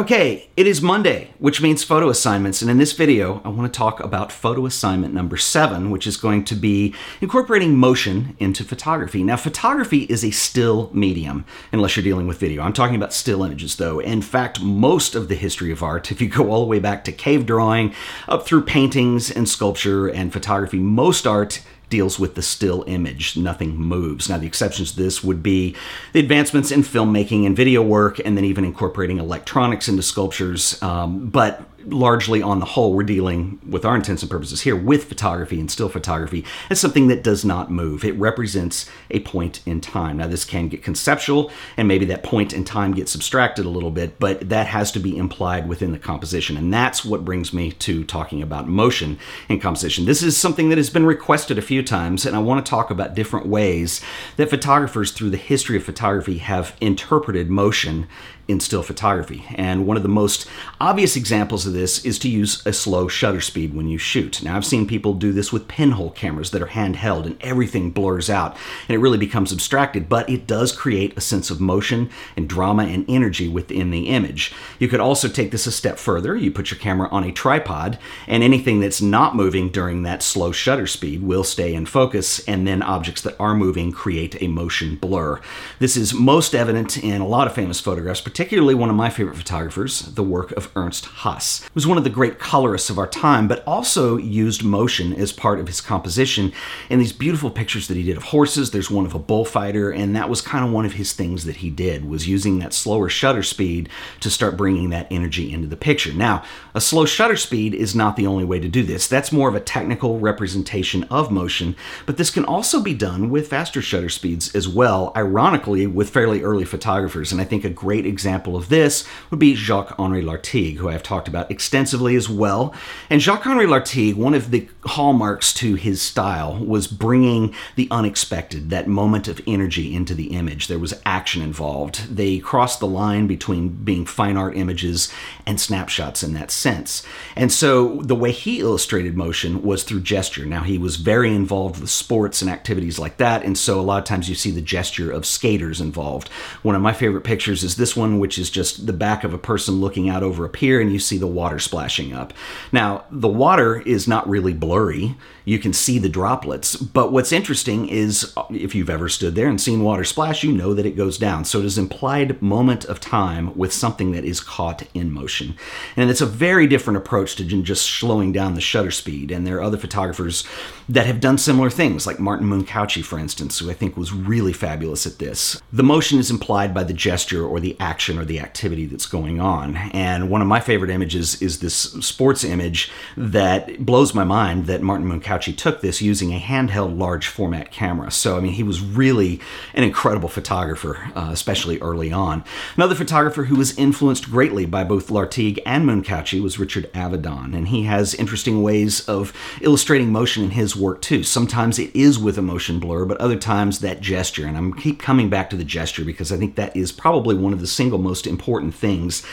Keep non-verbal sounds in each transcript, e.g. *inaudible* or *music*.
Okay, it is Monday, which means photo assignments, and in this video, I want to talk about photo assignment number seven, which is going to be incorporating motion into photography. Now, photography is a still medium, unless you're dealing with video. I'm talking about still images, though. In fact, most of the history of art, *laughs* if you go all the way back to cave drawing, up through paintings and sculpture and photography, most art deals with the still image. Nothing moves. Now, the exceptions to this would be the advancements in filmmaking and video work, and then even incorporating electronics into sculptures. Um, but largely on the whole, we're dealing with our intents and purposes here with photography and still photography as something that does not move. It represents a point in time. Now, this can get conceptual, and maybe that point in time gets abstracted a little bit, but that has to be implied within the composition. And that's what brings me to talking about motion in composition. This is something that has been requested a few times, and I want to talk about different ways that photographers through the history of photography have interpreted motion in still photography. And one of the most obvious examples of this is to use a slow shutter speed when you shoot. Now, I've seen people do this with pinhole cameras that are handheld and everything blurs out and it really becomes abstracted, but it does create a sense of motion and drama and energy within the image. You could also take this a step further. You put your camera on a tripod, and anything that's not moving during that slow shutter speed will stay in focus, and then objects that are moving create a motion blur. This is most evident in a lot of famous photographs, particularly one of my favorite photographers, the work of Ernst Haas. Was one of the great colorists of our time, but also used motion as part of his composition in these beautiful pictures that he did of horses. There's one of a bullfighter, and that was kind of one of his things that he did, was using that slower shutter speed to start bringing that energy into the picture. Now, a slow shutter speed is not the only way to do this. That's more of a technical representation of motion, but this can also be done with faster shutter speeds as well, ironically, with fairly early photographers. And I think a great example of this would be Jacques Henri Lartigue, who I've talked about extensively as well. And Jacques Henri Lartigue, one of the hallmarks to his style was bringing the unexpected, that moment of energy into the image. There was action involved. They crossed the line between being fine art images and snapshots in that sense. And so the way he illustrated motion was through gesture. Now, he was very involved with sports and activities like that. And so a lot of times you see the gesture of skaters involved. One of my favorite pictures is this one which is just the back of a person looking out over a pier and you see the water splashing up. Now, the water is not really blurry. You can see the droplets. But what's interesting is uh, if you've ever stood there and seen water splash, you know that it goes down. So it is implied moment of time with something that is caught in motion. And it's a very different approach to just slowing down the shutter speed. And there are other photographers that have done similar things, like Martin Munkácsi, for instance, who I think was really fabulous at this. The motion is implied by the gesture or the action or the activity that's going on. And one of my favorite images is this sports image that blows my mind that Martin Munkácsi took this using a handheld large format camera. So, I mean, he was really an incredible photographer, uh, especially early on. Another photographer who was influenced greatly by both Lartigue and Munkácsi was Richard Avedon, and he has interesting ways of illustrating motion in his work too. Sometimes it is with a motion blur, but other times that gesture. And I'm keep coming back to the gesture because I think that is probably one of the single most important things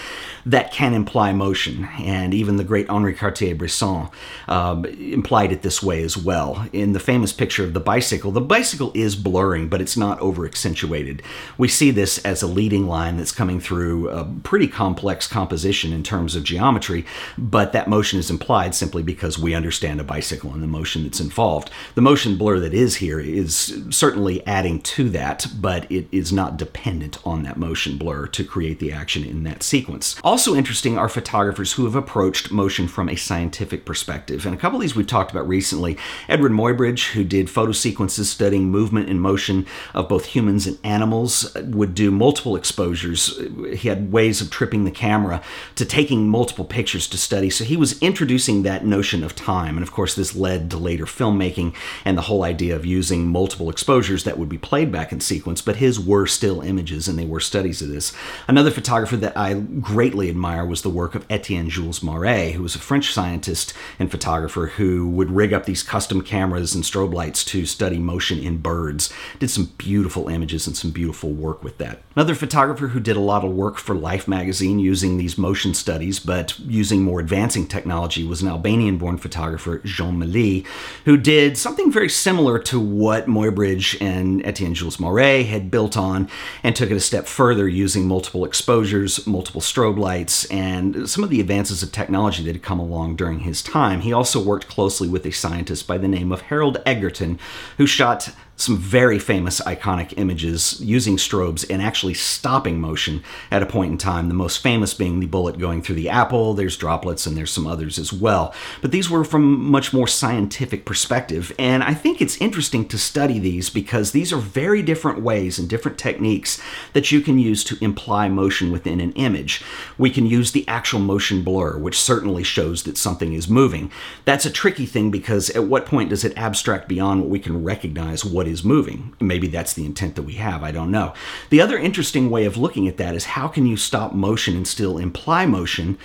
that can imply motion. And even the great Henri Cartier-Bresson uh, implied it this way as well. In the famous picture of the bicycle, the bicycle is blurring, but it's not over accentuated. We see this as a leading line that's coming through a pretty complex composition in terms of geometry, but that motion is implied simply because we understand a bicycle and the motion that's involved. The motion blur that is here is certainly adding to that, but it is not dependent on that motion blur to create the action in that sequence. Also interesting are photographers who have approached motion from a scientific perspective. And a couple of these we've talked about recently. Eadweard Muybridge, who did photo sequences studying movement and motion of both humans and animals, would do multiple exposures. He had ways of tripping the camera to taking multiple pictures to study. So he was introducing that notion of time. And of course, this led to later filmmaking and the whole idea of using multiple exposures that would be played back in sequence. But his were still images and they were studies of this. Another photographer that I greatly admire was the work of Etienne Jules Marey, who was a French scientist and photographer who would rig up these custom cameras and strobe lights to study motion in birds. Did some beautiful images and some beautiful work with that. Another photographer who did a lot of work for Life magazine using these motion studies, but using more advancing technology, was an Albanian born photographer, Gjon Mili, who did something very similar to what Muybridge and Etienne Jules Marey had built on and took it a step further using multiple exposures, multiple strobe lights, and some of the advances of technology that had come along during his time. He also worked closely with a scientist by the name of Harold Edgerton, who shot some very famous iconic images using strobes and actually stopping motion at a point in time. The most famous being the bullet going through the apple. There's droplets and there's some others as well. But these were from much more scientific perspective. And I think it's interesting to study these because these are very different ways and different techniques that you can use to imply motion within an image. We can use the actual motion blur, which certainly shows that something is moving. That's a tricky thing because at what point does it abstract beyond what we can recognize what is moving. Maybe that's the intent that we have, I don't know. The other interesting way of looking at that is how can you stop motion and still imply motion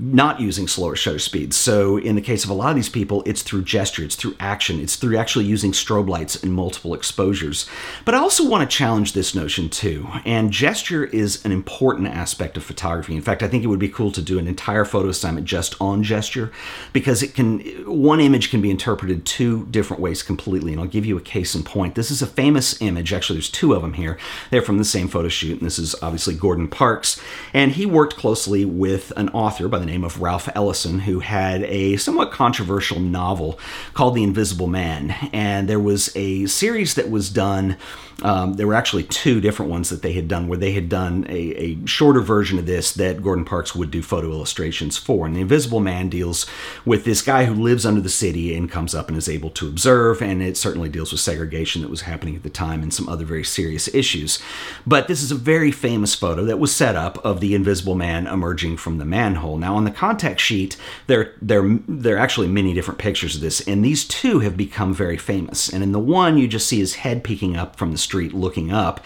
not using slower shutter speeds. So in the case of a lot of these people, it's through gesture, it's through action, it's through actually using strobe lights and multiple exposures. But I also want to challenge this notion too. And gesture is an important aspect of photography. In fact, I think it would be cool to do an entire photo assignment just on gesture because it can one image can be interpreted two different ways completely. And I'll give you a case in point. This is a famous image. Actually, there's two of them here. They're from the same photo shoot, and this is obviously Gordon Parks. And he worked closely with an author by the name of Ralph Ellison, who had a somewhat controversial novel called The Invisible Man. And there was a series that was done um, there were actually two different ones that they had done where they had done a, a, shorter version of this that Gordon Parks would do photo illustrations for. And The Invisible Man deals with this guy who lives under the city and comes up and is able to observe, and it certainly deals with segregation that was happening at the time and some other very serious issues. But this is a very famous photo that was set up of the Invisible Man emerging from the manhole. Now, on the contact sheet, there, there, there are actually many different pictures of this, and these two have become very famous. And in the one, you just see his head peeking up from the street looking up.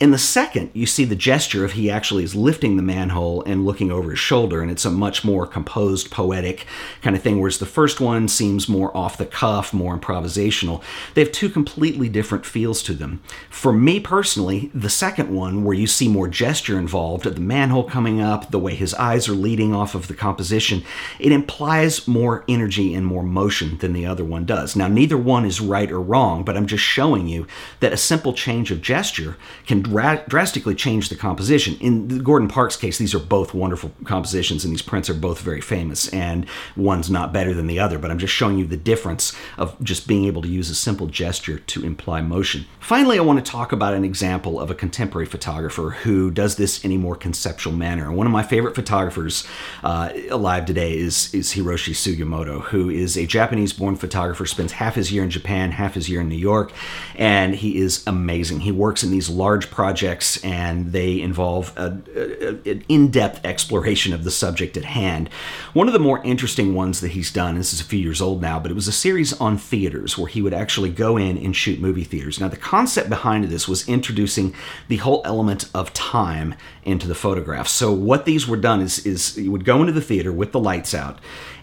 In the second, you see the gesture of he actually is lifting the manhole and looking over his shoulder, and it's a much more composed, poetic kind of thing, whereas the first one seems more off the cuff, more improvisational. They have two completely different feels to them. For me personally, the second one, where you see more gesture involved, the manhole coming up, the way his eyes are leading off of the composition, it implies more energy and more motion than the other one does. Now, neither one is right or wrong, but I'm just showing you that a simple change of gesture can dra- drastically change the composition. In Gordon Parks case, these are both wonderful compositions, and these prints are both very famous, and one's not better than the other, but I'm just showing you the difference of just being able to use a simple gesture to imply motion. Finally, I want to talk about an example of a contemporary photographer who does this in a more conceptual manner. One of my favorite photographers uh, alive today is, is Hiroshi Sugimoto, who is a Japanese born photographer, spends half his year in Japan, half his year in New York, and he is amazing. He works in these large projects and they involve a, a, an in depth exploration of the subject at hand. One of the more interesting ones that he's done, this is a few years old now, but it was a series on theaters where he would actually go in and shoot movie theaters. Now, the concept behind this was introducing the whole element of time into the photograph. So, what these were done is, is you would go into the theater with the lights out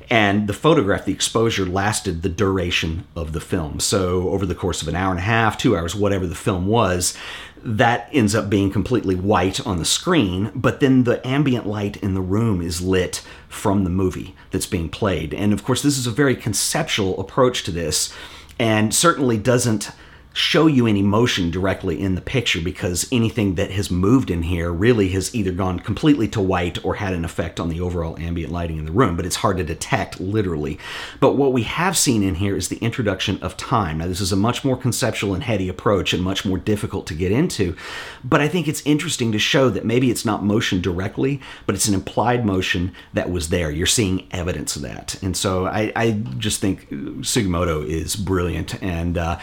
and the photograph, the exposure lasted the duration of the film. So, over the course of an hour and a half, two hours, whatever the film was, that ends up being completely white on the screen, but then the ambient light in the room is lit from the movie that's being played. And of course, this is a very conceptual approach to this and certainly doesn't show you any motion directly in the picture because anything that has moved in here really has either gone completely to white or had an effect on the overall ambient lighting in the room, but it's hard to detect literally. But what we have seen in here is the introduction of time. Now, this is a much more conceptual and heady approach and much more difficult to get into, but I think it's interesting to show that maybe it's not motion directly, but it's an implied motion that was there. You're seeing evidence of that. And so I, I just think Sugimoto is brilliant and uh,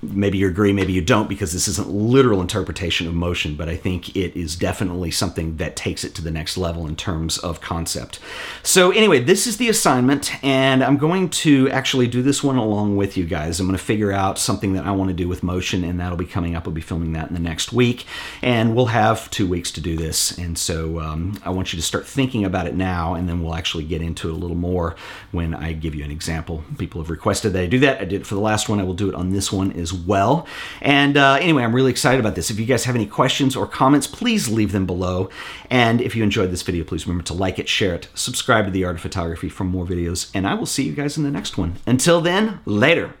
maybe you agree, maybe you don't, because this isn't literal interpretation of motion, but I think it is definitely something that takes it to the next level in terms of concept. So, anyway, this is the assignment, and I'm going to actually do this one along with you guys. I'm going to figure out something that I want to do with motion, and that'll be coming up. I'll be filming that in the next week, and we'll have two weeks to do this. And so, um, I want you to start thinking about it now, and then we'll actually get into it a little more when I give you an example. People have requested that I do that. I did it for the last one. I will do it on this one as well. And uh, anyway, I'm really excited about this. If you guys have any questions or comments, please leave them below. And if you enjoyed this video, please remember to like it, share it, subscribe to The Art of Photography for more videos, and I will see you guys in the next one. Until then, later.